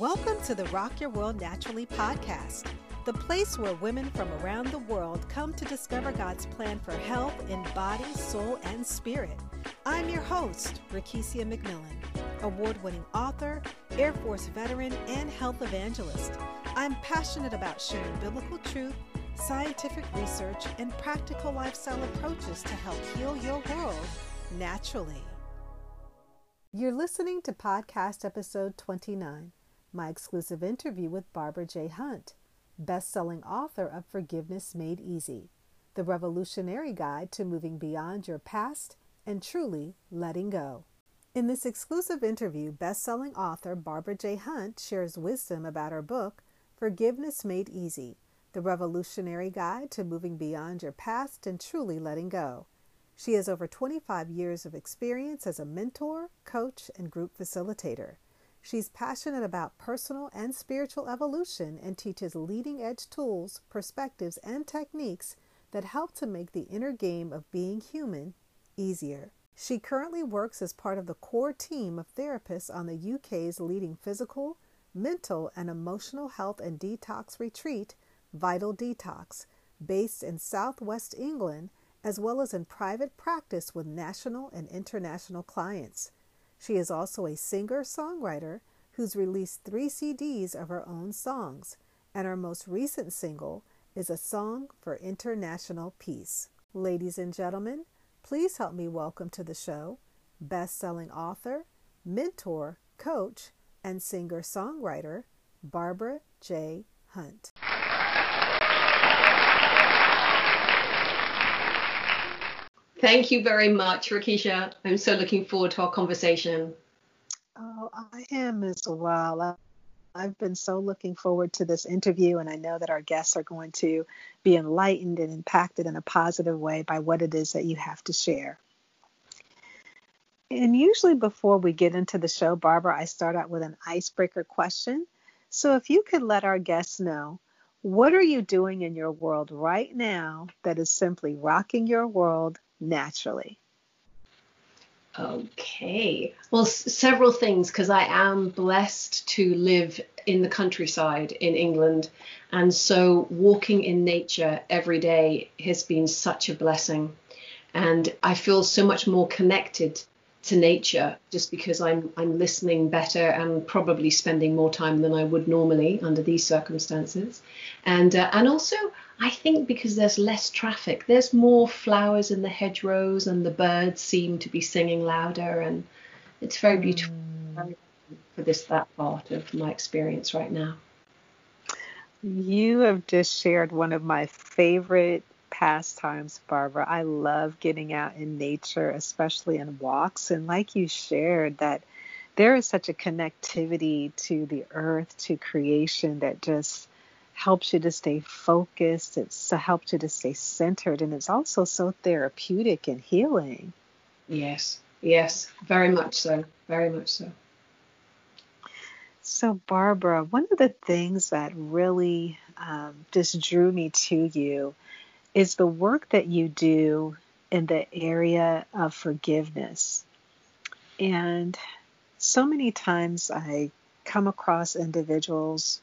Welcome to the Rock Your World Naturally podcast, the place where women from around the world come to discover God's plan for health in body, soul, and spirit. I'm your host, Rakesia McMillan, award winning author, Air Force veteran, and health evangelist. I'm passionate about sharing biblical truth, scientific research, and practical lifestyle approaches to help heal your world naturally. You're listening to podcast episode 29, my exclusive interview with Barbara J. Hunt, best-selling author of Forgiveness Made Easy: The Revolutionary Guide to Moving Beyond Your Past and Truly Letting Go. In this exclusive interview, best-selling author Barbara J. Hunt shares wisdom about her book Forgiveness Made Easy: The Revolutionary Guide to Moving Beyond Your Past and Truly Letting Go. She has over 25 years of experience as a mentor, coach, and group facilitator. She's passionate about personal and spiritual evolution and teaches leading edge tools, perspectives, and techniques that help to make the inner game of being human easier. She currently works as part of the core team of therapists on the UK's leading physical, mental, and emotional health and detox retreat, Vital Detox, based in southwest England as well as in private practice with national and international clients. She is also a singer songwriter who's released three CDs of her own songs, and her most recent single is A Song for International Peace. Ladies and gentlemen, please help me welcome to the show best selling author, mentor, coach, and singer songwriter, Barbara J. Hunt. Thank you very much, Rakesia. I'm so looking forward to our conversation. Oh, I am as well. I've been so looking forward to this interview, and I know that our guests are going to be enlightened and impacted in a positive way by what it is that you have to share. And usually, before we get into the show, Barbara, I start out with an icebreaker question. So, if you could let our guests know, what are you doing in your world right now that is simply rocking your world naturally? Okay. Well, s- several things because I am blessed to live in the countryside in England. And so walking in nature every day has been such a blessing. And I feel so much more connected to nature just because I'm I'm listening better and probably spending more time than I would normally under these circumstances. And uh, and also I think because there's less traffic, there's more flowers in the hedgerows, and the birds seem to be singing louder, and it's very beautiful mm. for this that part of my experience right now. You have just shared one of my favorite pastimes, Barbara. I love getting out in nature, especially in walks, and like you shared that there is such a connectivity to the earth, to creation that just helps you to stay focused. It's helps you to stay centered, and it's also so therapeutic and healing. Yes, yes, very much so, very much so. So, Barbara, one of the things that really um, just drew me to you is the work that you do in the area of forgiveness. And so many times I come across individuals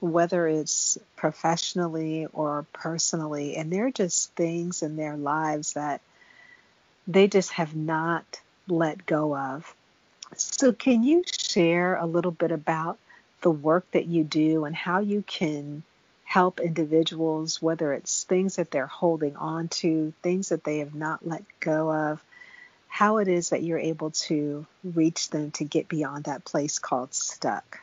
whether it's professionally or personally, and there are just things in their lives that they just have not let go of. So, can you share a little bit about the work that you do and how you can help individuals, whether it's things that they're holding on to, things that they have not let go of, how it is that you're able to reach them to get beyond that place called stuck?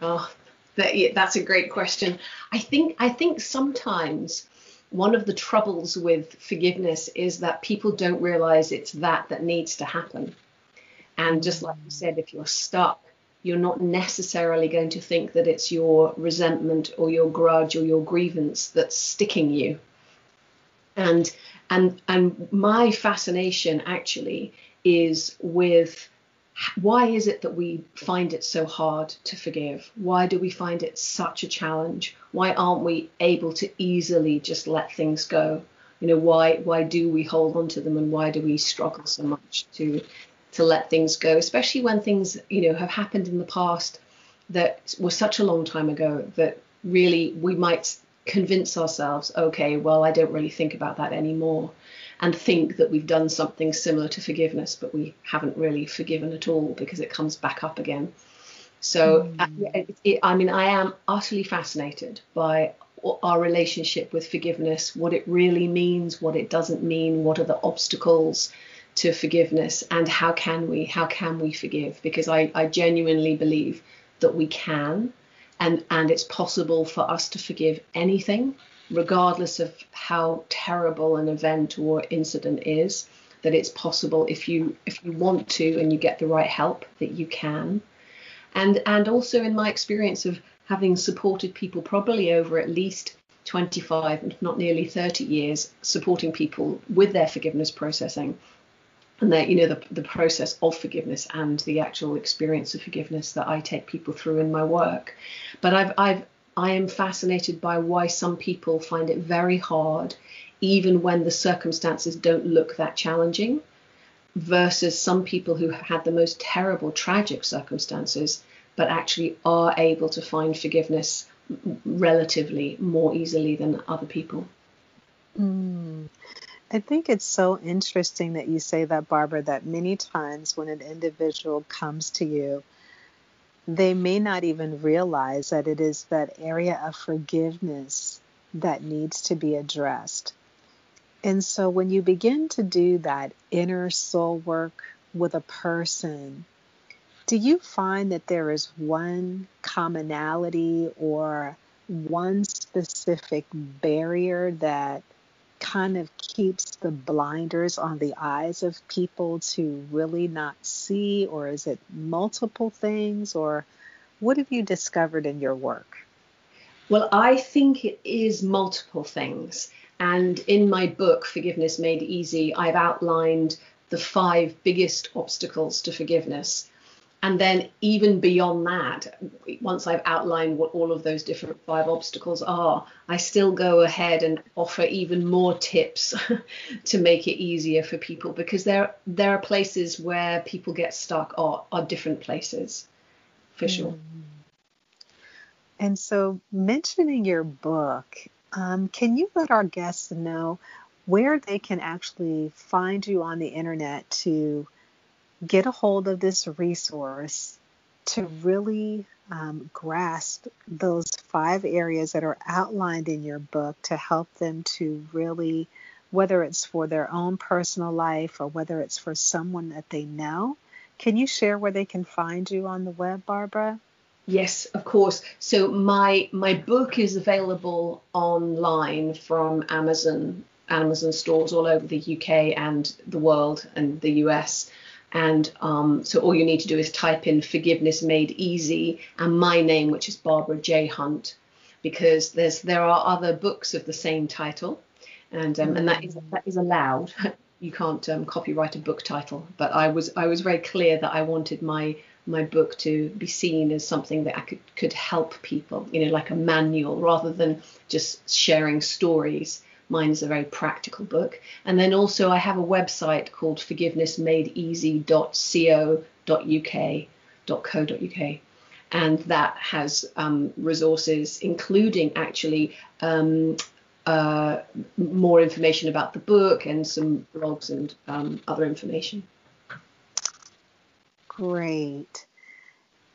Oh, that, that's a great question. I think I think sometimes one of the troubles with forgiveness is that people don't realize it's that that needs to happen. And just like you said, if you're stuck, you're not necessarily going to think that it's your resentment or your grudge or your grievance that's sticking you. And and and my fascination actually is with why is it that we find it so hard to forgive? Why do we find it such a challenge? Why aren't we able to easily just let things go? You know, why why do we hold on to them and why do we struggle so much to to let things go, especially when things, you know, have happened in the past that was such a long time ago that really we might convince ourselves, okay, well, I don't really think about that anymore, and think that we've done something similar to forgiveness, but we haven't really forgiven at all because it comes back up again. So, mm. it, it, I mean, I am utterly fascinated by our relationship with forgiveness, what it really means, what it doesn't mean, what are the obstacles to forgiveness, and how can we, how can we forgive? Because I, I genuinely believe that we can and and it's possible for us to forgive anything regardless of how terrible an event or incident is that it's possible if you if you want to and you get the right help that you can and and also in my experience of having supported people probably over at least 25 if not nearly 30 years supporting people with their forgiveness processing and that you know the, the process of forgiveness and the actual experience of forgiveness that I take people through in my work. But I've I've I am fascinated by why some people find it very hard, even when the circumstances don't look that challenging, versus some people who have had the most terrible, tragic circumstances, but actually are able to find forgiveness relatively more easily than other people. Mm. I think it's so interesting that you say that, Barbara, that many times when an individual comes to you, they may not even realize that it is that area of forgiveness that needs to be addressed. And so when you begin to do that inner soul work with a person, do you find that there is one commonality or one specific barrier that kind of keeps the blinders on the eyes of people to really not see, or is it multiple things, or what have you discovered in your work? Well, I think it is multiple things. And in my book, Forgiveness Made Easy, I've outlined the five biggest obstacles to forgiveness. And then, even beyond that, once I've outlined what all of those different five obstacles are, I still go ahead and offer even more tips to make it easier for people because there there are places where people get stuck are, are different places, for sure. Mm. And so, mentioning your book, um, can you let our guests know where they can actually find you on the internet to get a hold of this resource to really um, grasp those five areas that are outlined in your book to help them to really, whether it's for their own personal life or whether it's for someone that they know. Can you share where they can find you on the web, Barbara? Yes, of course. So my my book is available online from Amazon Amazon stores all over the UK and the world and the US. And um, so all you need to do is type in forgiveness made easy and my name, which is Barbara J Hunt, because there's there are other books of the same title, and um, and that is that is allowed. you can't um, copyright a book title, but I was I was very clear that I wanted my my book to be seen as something that I could could help people, you know, like a manual rather than just sharing stories. Mine is a very practical book. And then also I have a website called forgivenessmadeeasy.co.uk.co.uk. And that has um, resources, including actually um, uh, more information about the book and some blogs and um, other information. Great.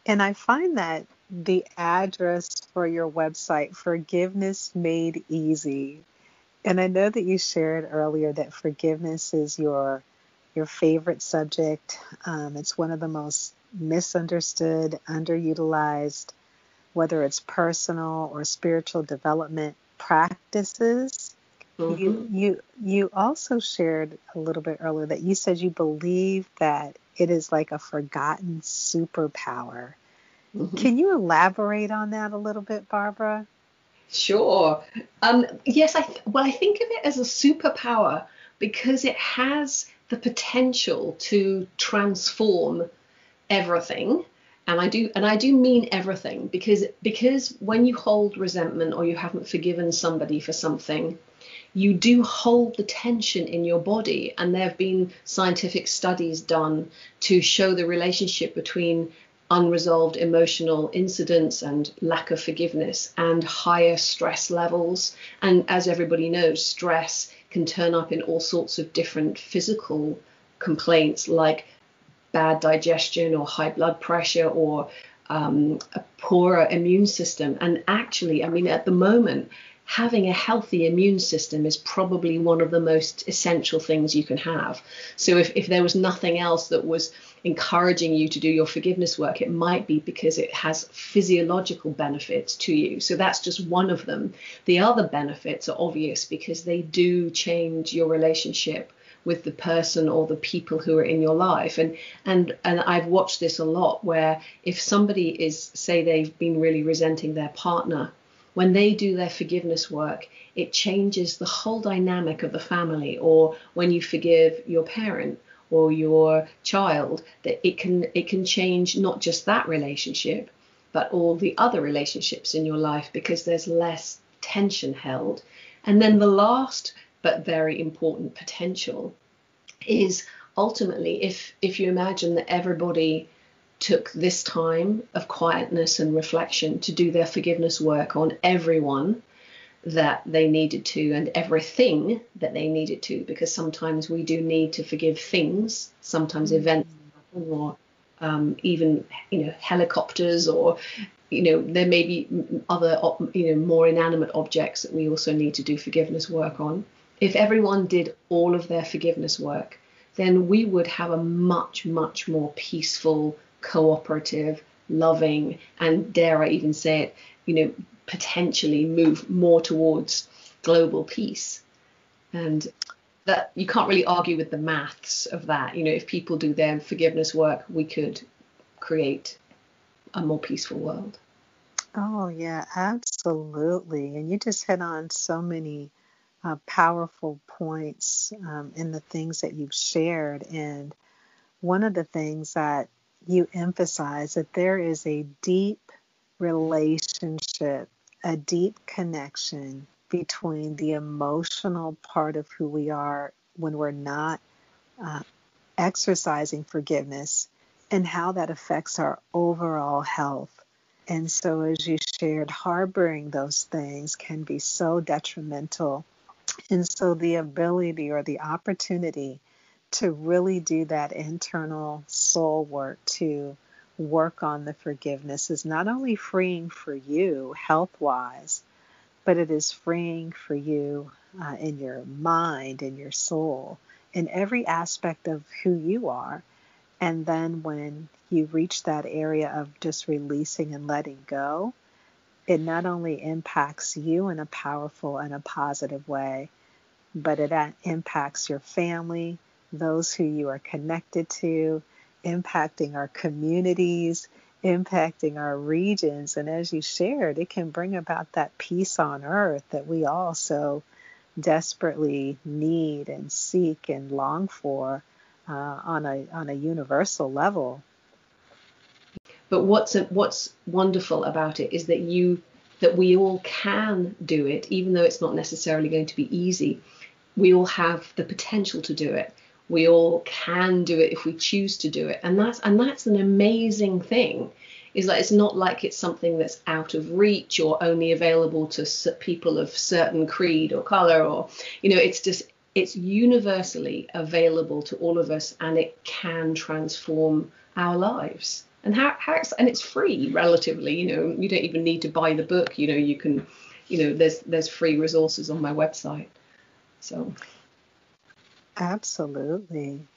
And I find that the address for your website, Forgiveness Made Easy, and I know that you shared earlier that forgiveness is your your favorite subject. Um, it's one of the most misunderstood, underutilized, whether it's personal or spiritual development practices. Mm-hmm. You you you also shared a little bit earlier that you said you believe that it is like a forgotten superpower. Mm-hmm. Can you elaborate on that a little bit, Barbara? Sure. Um, yes, I th- well, I think of it as a superpower because it has the potential to transform everything. And I do, and I do mean everything because because when you hold resentment or you haven't forgiven somebody for something, you do hold the tension in your body. And there have been scientific studies done to show the relationship between unresolved emotional incidents and lack of forgiveness and higher stress levels. And as everybody knows, stress can turn up in all sorts of different physical complaints like bad digestion or high blood pressure or um, a poorer immune system. And actually, I mean, at the moment, having a healthy immune system is probably one of the most essential things you can have. So if, if there was nothing else that was encouraging you to do your forgiveness work, it might be because it has physiological benefits to you. So that's just one of them. The other benefits are obvious because they do change your relationship with the person or the people who are in your life and and and I've watched this a lot where if somebody is say they've been really resenting their partner when they do their forgiveness work, it changes the whole dynamic of the family. Or when you forgive your parent or your child, that it can it can change not just that relationship, but all the other relationships in your life because there's less tension held. And then the last but very important potential is ultimately if if you imagine that everybody took this time of quietness and reflection to do their forgiveness work on everyone that they needed to and everything that they needed to, because sometimes we do need to forgive things, sometimes mm-hmm. events or um, even you know helicopters or you know there may be other you know more inanimate objects that we also need to do forgiveness work on. If everyone did all of their forgiveness work, then we would have a much much more peaceful cooperative, loving, and dare I even say it, you know, potentially move more towards global peace. And that you can't really argue with the maths of that. You know, if people do their forgiveness work, we could create a more peaceful world. Oh, yeah, absolutely. And you just hit on so many uh, powerful points um, in the things that you've shared. And one of the things that you emphasize that there is a deep relationship, a deep connection between the emotional part of who we are when we're not uh, exercising forgiveness and how that affects our overall health. And so, as you shared, harboring those things can be so detrimental. And so, the ability or the opportunity to really do that internal soul work to work on the forgiveness is not only freeing for you health wise, but it is freeing for you uh, in your mind, in your soul, in every aspect of who you are. And then when you reach that area of just releasing and letting go, it not only impacts you in a powerful and a positive way, but it impacts your family, those who you are connected to, impacting our communities, impacting our regions. And as you shared, it can bring about that peace on earth that we all so desperately need and seek and long for uh, on a on a universal level. But what's a, what's wonderful about it is that you that we all can do it, even though it's not necessarily going to be easy. We all have the potential to do it we all can do it if we choose to do it. And that's and that's an amazing thing. Is that it's not like it's something that's out of reach or only available to people of certain creed or color or you know it's just it's universally available to all of us and it can transform our lives. And how, how and it's free relatively you know you don't even need to buy the book you know you can you know there's there's free resources on my website. So Absolutely.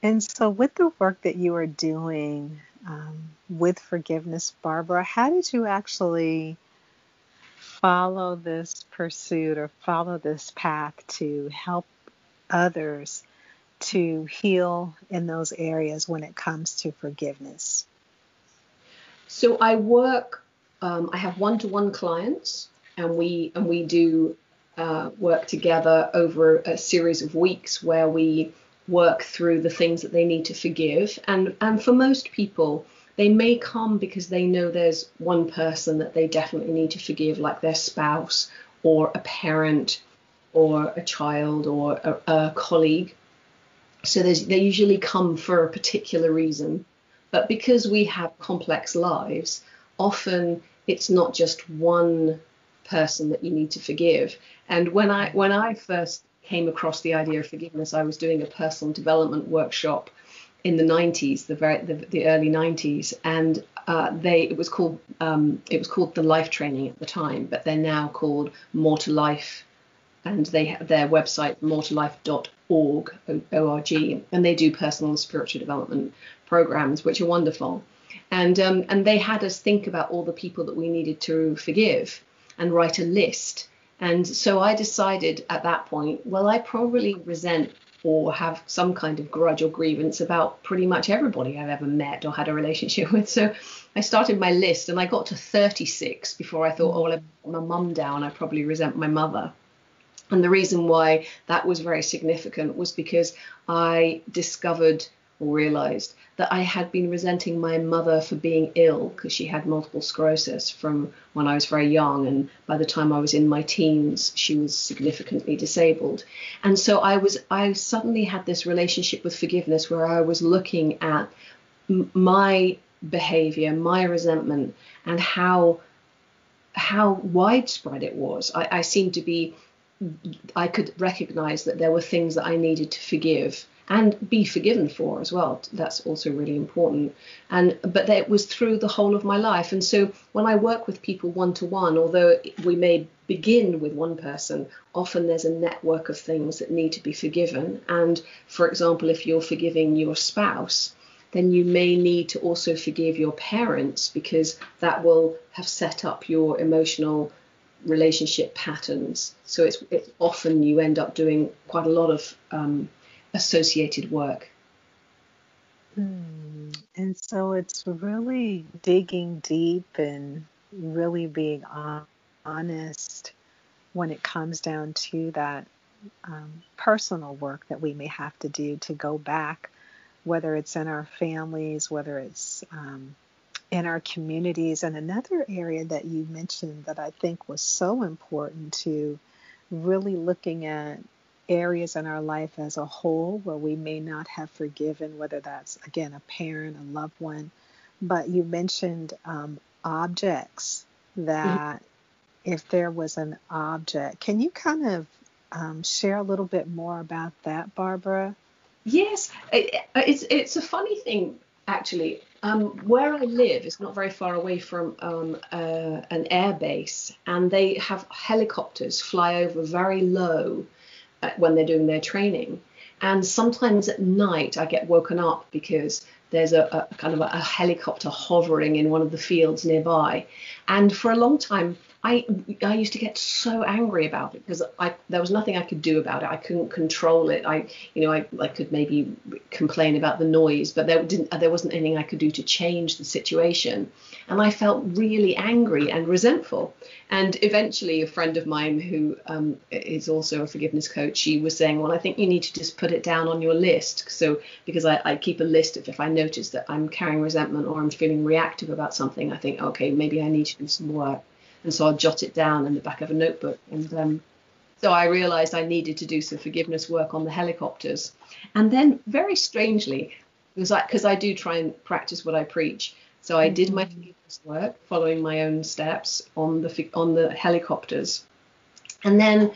And so, with the work that you are doing um, with forgiveness, Barbara, how did you actually follow this pursuit or follow this path to help others to heal in those areas when it comes to forgiveness? So, I work. Um, I have one-to-one clients, and we and we do uh, work together over a series of weeks where we work through the things that they need to forgive. And, and for most people, they may come because they know there's one person that they definitely need to forgive, like their spouse or a parent or a child or a, a colleague. So they usually come for a particular reason. But because we have complex lives, often it's not just one person that you need to forgive. And when I when I first came across the idea of forgiveness, I was doing a personal development workshop in the 90s, the very the, the early 90s, and uh, they it was called um, it was called the Life Training at the time, but they're now called More to Life, and they have their website moretolife.org org, and they do personal and spiritual development programs, which are wonderful. And um, and they had us think about all the people that we needed to forgive and write a list. And so I decided at that point, well, I probably resent or have some kind of grudge or grievance about pretty much everybody I've ever met or had a relationship with. So I started my list and I got to 36 before I thought, oh, well, I've my mum down. I probably resent my mother. And the reason why that was very significant was because I discovered or realized that I had been resenting my mother for being ill because she had multiple sclerosis from when I was very young. And by the time I was in my teens, she was significantly disabled. And so I was, I suddenly had this relationship with forgiveness where I was looking at m- my behavior, my resentment, and how how widespread it was. I, I seemed to be, I could recognize that there were things that I needed to forgive and be forgiven for as well. That's also really important. And but it was through the whole of my life. And so when I work with people one to one, although we may begin with one person, often there's a network of things that need to be forgiven. And for example, if you're forgiving your spouse, then you may need to also forgive your parents because that will have set up your emotional relationship patterns. So it's, it's often you end up doing quite a lot of um, associated work. Hmm. And so it's really digging deep and really being honest when it comes down to that um, personal work that we may have to do to go back, whether it's in our families, whether it's um, in our communities. And another area that you mentioned that I think was so important to really looking at areas in our life as a whole where we may not have forgiven, whether that's, again, a parent, a loved one. But you mentioned um, objects that mm-hmm. if there was an object, can you kind of um, share a little bit more about that, Barbara? Yes, it, it's it's a funny thing actually. Um, where I live is not very far away from um, uh, an air base, and they have helicopters fly over very low Uh, when they're doing their training. And sometimes at night, I get woken up because there's a, a kind of a, a, helicopter hovering in one of the fields nearby. And for a long time, I I used to get so angry about it because I there was nothing I could do about it. I couldn't control it. I you know I, I could maybe complain about the noise, but there didn't there wasn't anything I could do to change the situation. And I felt really angry and resentful. And eventually, a friend of mine who um, is also a forgiveness coach, she was saying, well, I think you need to just put it down on your list. So because I, I keep a list of if I notice that I'm carrying resentment or I'm feeling reactive about something, I think okay maybe I need to do some work and so I'll jot it down in the back of a notebook. And um, so I realized I needed to do some forgiveness work on the helicopters. And then, very strangely, because I, cause I do try and practice what I preach, so I did my mm-hmm. forgiveness work, following my own steps on the on the helicopters. And then,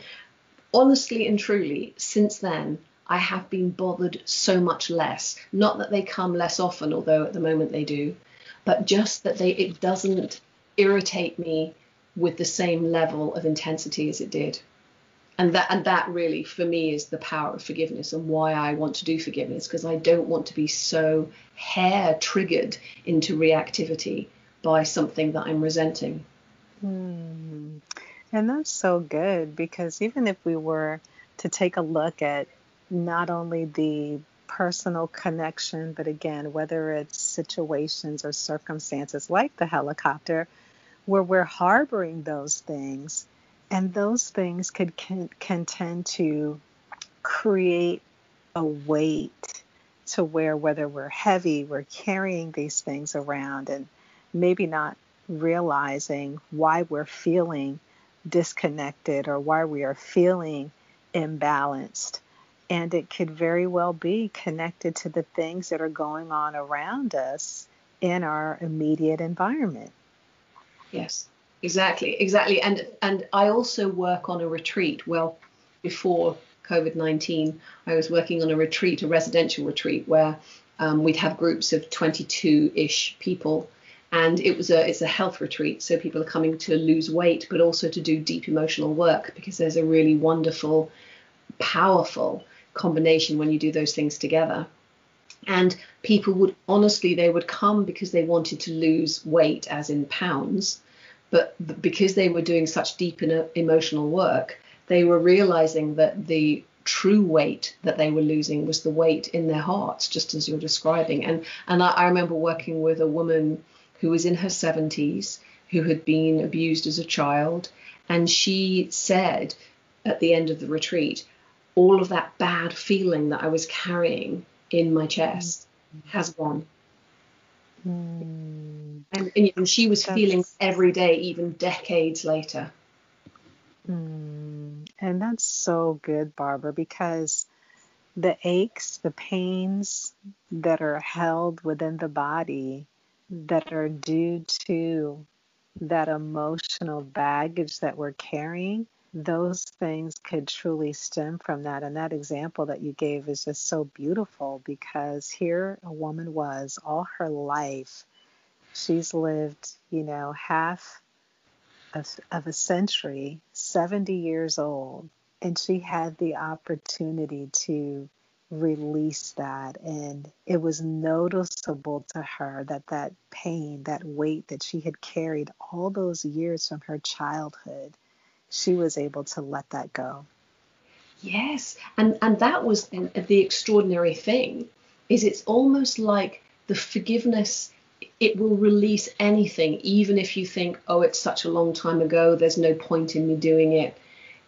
honestly and truly, since then, I have been bothered so much less. Not that they come less often, although at the moment they do, but just that they it doesn't irritate me with the same level of intensity as it did. And that and that really for me is the power of forgiveness and why I want to do forgiveness because I don't want to be so hair triggered into reactivity by something that I'm resenting. Hmm. And that's so good because even if we were to take a look at not only the personal connection, but again, whether it's situations or circumstances like the helicopter, where we're harboring those things, and those things could can, can tend to create a weight to where whether we're heavy, we're carrying these things around and maybe not realizing why we're feeling disconnected or why we are feeling imbalanced. And it could very well be connected to the things that are going on around us in our immediate environment. Yes, exactly, exactly. And and I also work on a retreat. Well, before COVID nineteen, I was working on a retreat, a residential retreat, where um, we'd have groups of 22 ish people and it was a it's a health retreat so people are coming to lose weight but also to do deep emotional work because there's a really wonderful powerful combination when you do those things together and people would honestly they would come because they wanted to lose weight as in pounds but because they were doing such deep emotional work they were realizing that the true weight that they were losing was the weight in their hearts just as you're describing and and I, I remember working with a woman who was in her 70s, who had been abused as a child. And she said at the end of the retreat, all of that bad feeling that I was carrying in my chest has gone. Mm. And, and, she was That's... feeling every day, even decades later. Mm. And that's so good, Barbara, because the aches, the pains that are held within the body that are due to that emotional baggage that we're carrying, those things could truly stem from that. And that example that you gave is just so beautiful because here a woman was all her life. She's lived, you know, half of, of a century, 70 years old, and she had the opportunity to release that and it was noticeable to her that that pain that weight that she had carried all those years from her childhood she was able to let that go. Yes. And and that was the extraordinary thing is it's almost like the forgiveness it will release anything even if you think oh it's such a long time ago there's no point in me doing it.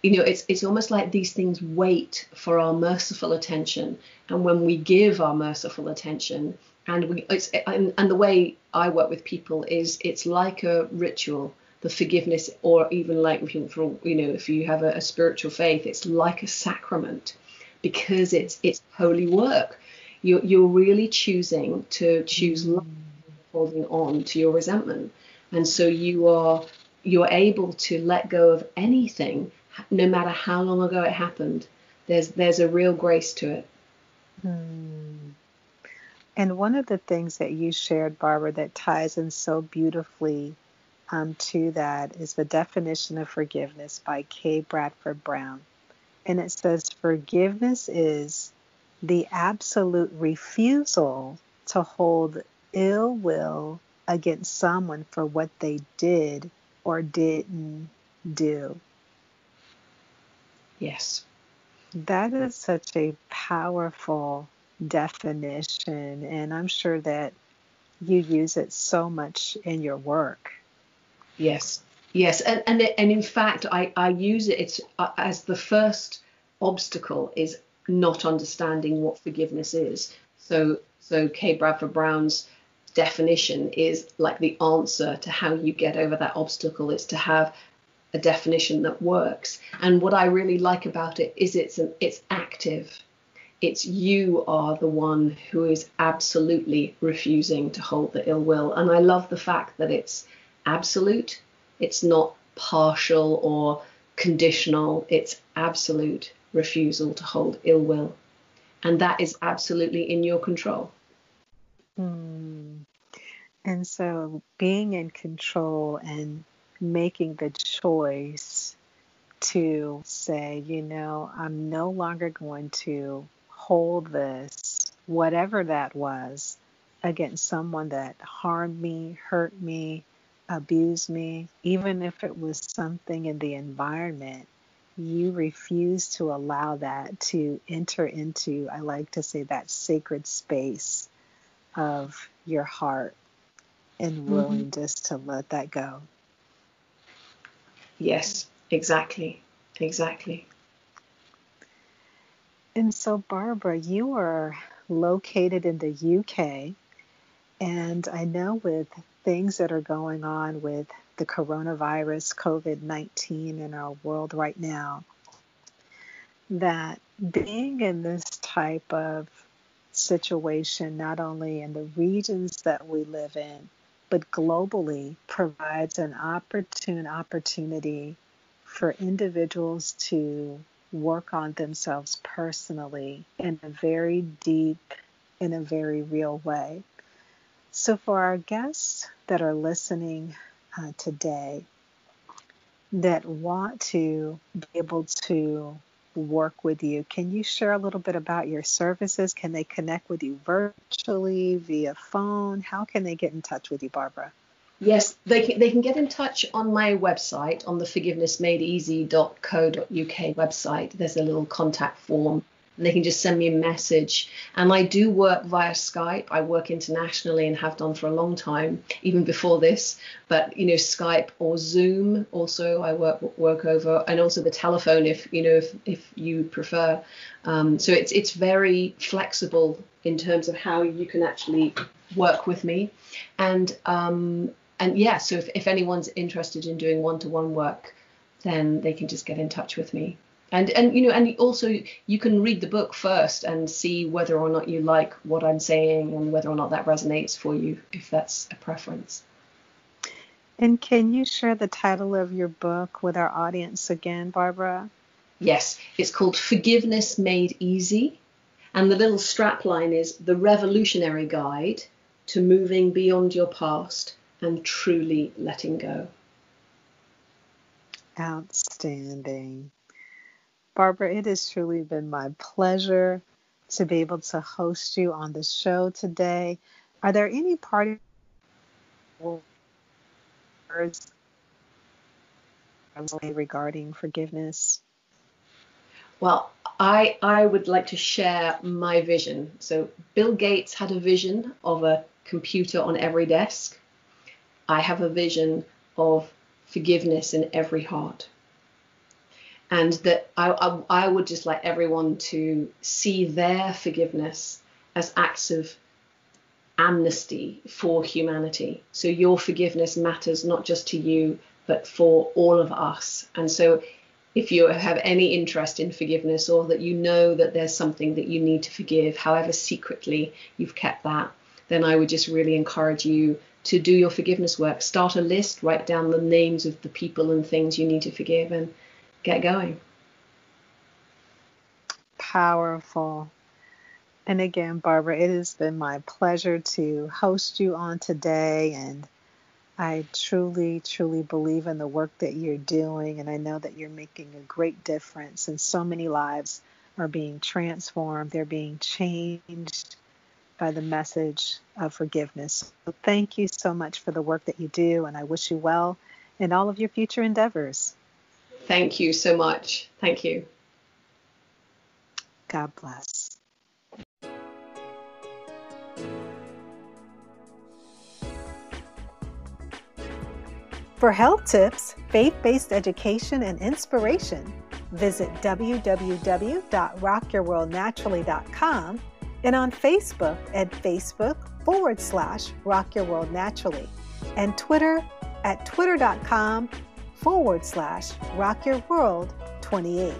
You know, it's it's almost like these things wait for our merciful attention, and when we give our merciful attention, and we it's and, and the way I work with people is it's like a ritual, the forgiveness, or even like if you, for, you know, if you have a, a spiritual faith, it's like a sacrament, because it's it's holy work. You're you're really choosing to choose love, holding on to your resentment, and so you are you're able to let go of anything no matter how long ago it happened. There's there's a real grace to it. Hmm. And one of the things that you shared, Barbara, that ties in so beautifully um, to that is the definition of forgiveness by K. Bradford Brown. And it says, Forgiveness is the absolute refusal to hold ill will against someone for what they did or didn't do. Yes. That is such a powerful definition, and I'm sure that you use it so much in your work. Yes, yes, and and, and in fact, I, I use it uh, as the first obstacle is not understanding what forgiveness is. So so K. Bradford Brown's definition is like the answer to how you get over that obstacle is to have a definition that works. And what I really like about it is it's an, it's active. It's you are the one who is absolutely refusing to hold the ill will. And I love the fact that it's absolute. It's not partial or conditional. It's absolute refusal to hold ill will. And that is absolutely in your control. Hmm. And so being in control and making the choice to say, you know, I'm no longer going to hold this, whatever that was, against someone that harmed me, hurt me, abused me, even if it was something in the environment, you refuse to allow that to enter into, I like to say, that sacred space of your heart and willing mm-hmm. just to let that go. Yes, exactly. Exactly. And so, Barbara, you are located in the UK, and I know with things that are going on with the coronavirus, COVID 19 in our world right now, that being in this type of situation, not only in the regions that we live in, but globally, provides an opportune opportunity for individuals to work on themselves personally in a very deep, in a very real way. So, for our guests that are listening uh, today that want to be able to work with you, can you share a little bit about your services? Can they connect with you virtually, via phone? How can they get in touch with you, Barbara? Yes, they can, they can get in touch on my website, on the forgivenessmadeeasy.co.uk website. There's a little contact form and they can just send me a message. And I do work via Skype. I work internationally and have done for a long time, even before this. But you know, Skype or Zoom also I work work over, and also the telephone if you know if if you prefer. Um, so it's it's very flexible in terms of how you can actually work with me, and um, and yeah. So if if anyone's interested in doing one to one work, then they can just get in touch with me and and you know and also you can read the book first and see whether or not you like what i'm saying and whether or not that resonates for you if that's a preference. And can you share the title of your book with our audience again barbara? Yes. It's called forgiveness made easy. And the little strap line is the revolutionary guide to moving beyond your past and truly letting go. Outstanding Barbara, it has truly been my pleasure to be able to host you on the show today. Are there any parting words regarding forgiveness? Well, I I would like to share my vision. So Bill Gates had a vision of a computer on every desk. I have a vision of forgiveness in every heart and that I, I, I would just like everyone to see their forgiveness as acts of amnesty for humanity. So your forgiveness matters not just to you, but for all of us. And so if you have any interest in forgiveness or that you know that there's something that you need to forgive, however secretly you've kept that, then I would just really encourage you to do your forgiveness work. Start a list, write down the names of the people and things you need to forgive, and get going. Powerful. And again, Barbara, it has been my pleasure to host you on today. And I truly, truly believe in the work that you're doing. And I know that you're making a great difference. And so many lives are being transformed, they're being changed by the message of forgiveness. So thank you so much for the work that you do. And I wish you well in all of your future endeavors. Thank you so much. Thank you. God bless. For health tips, faith based education, and inspiration, visit www.rockyourworldnaturally.com and on Facebook at Facebook forward slash Rock Your World Naturally and Twitter at twitter.com forward slash rock your world 28.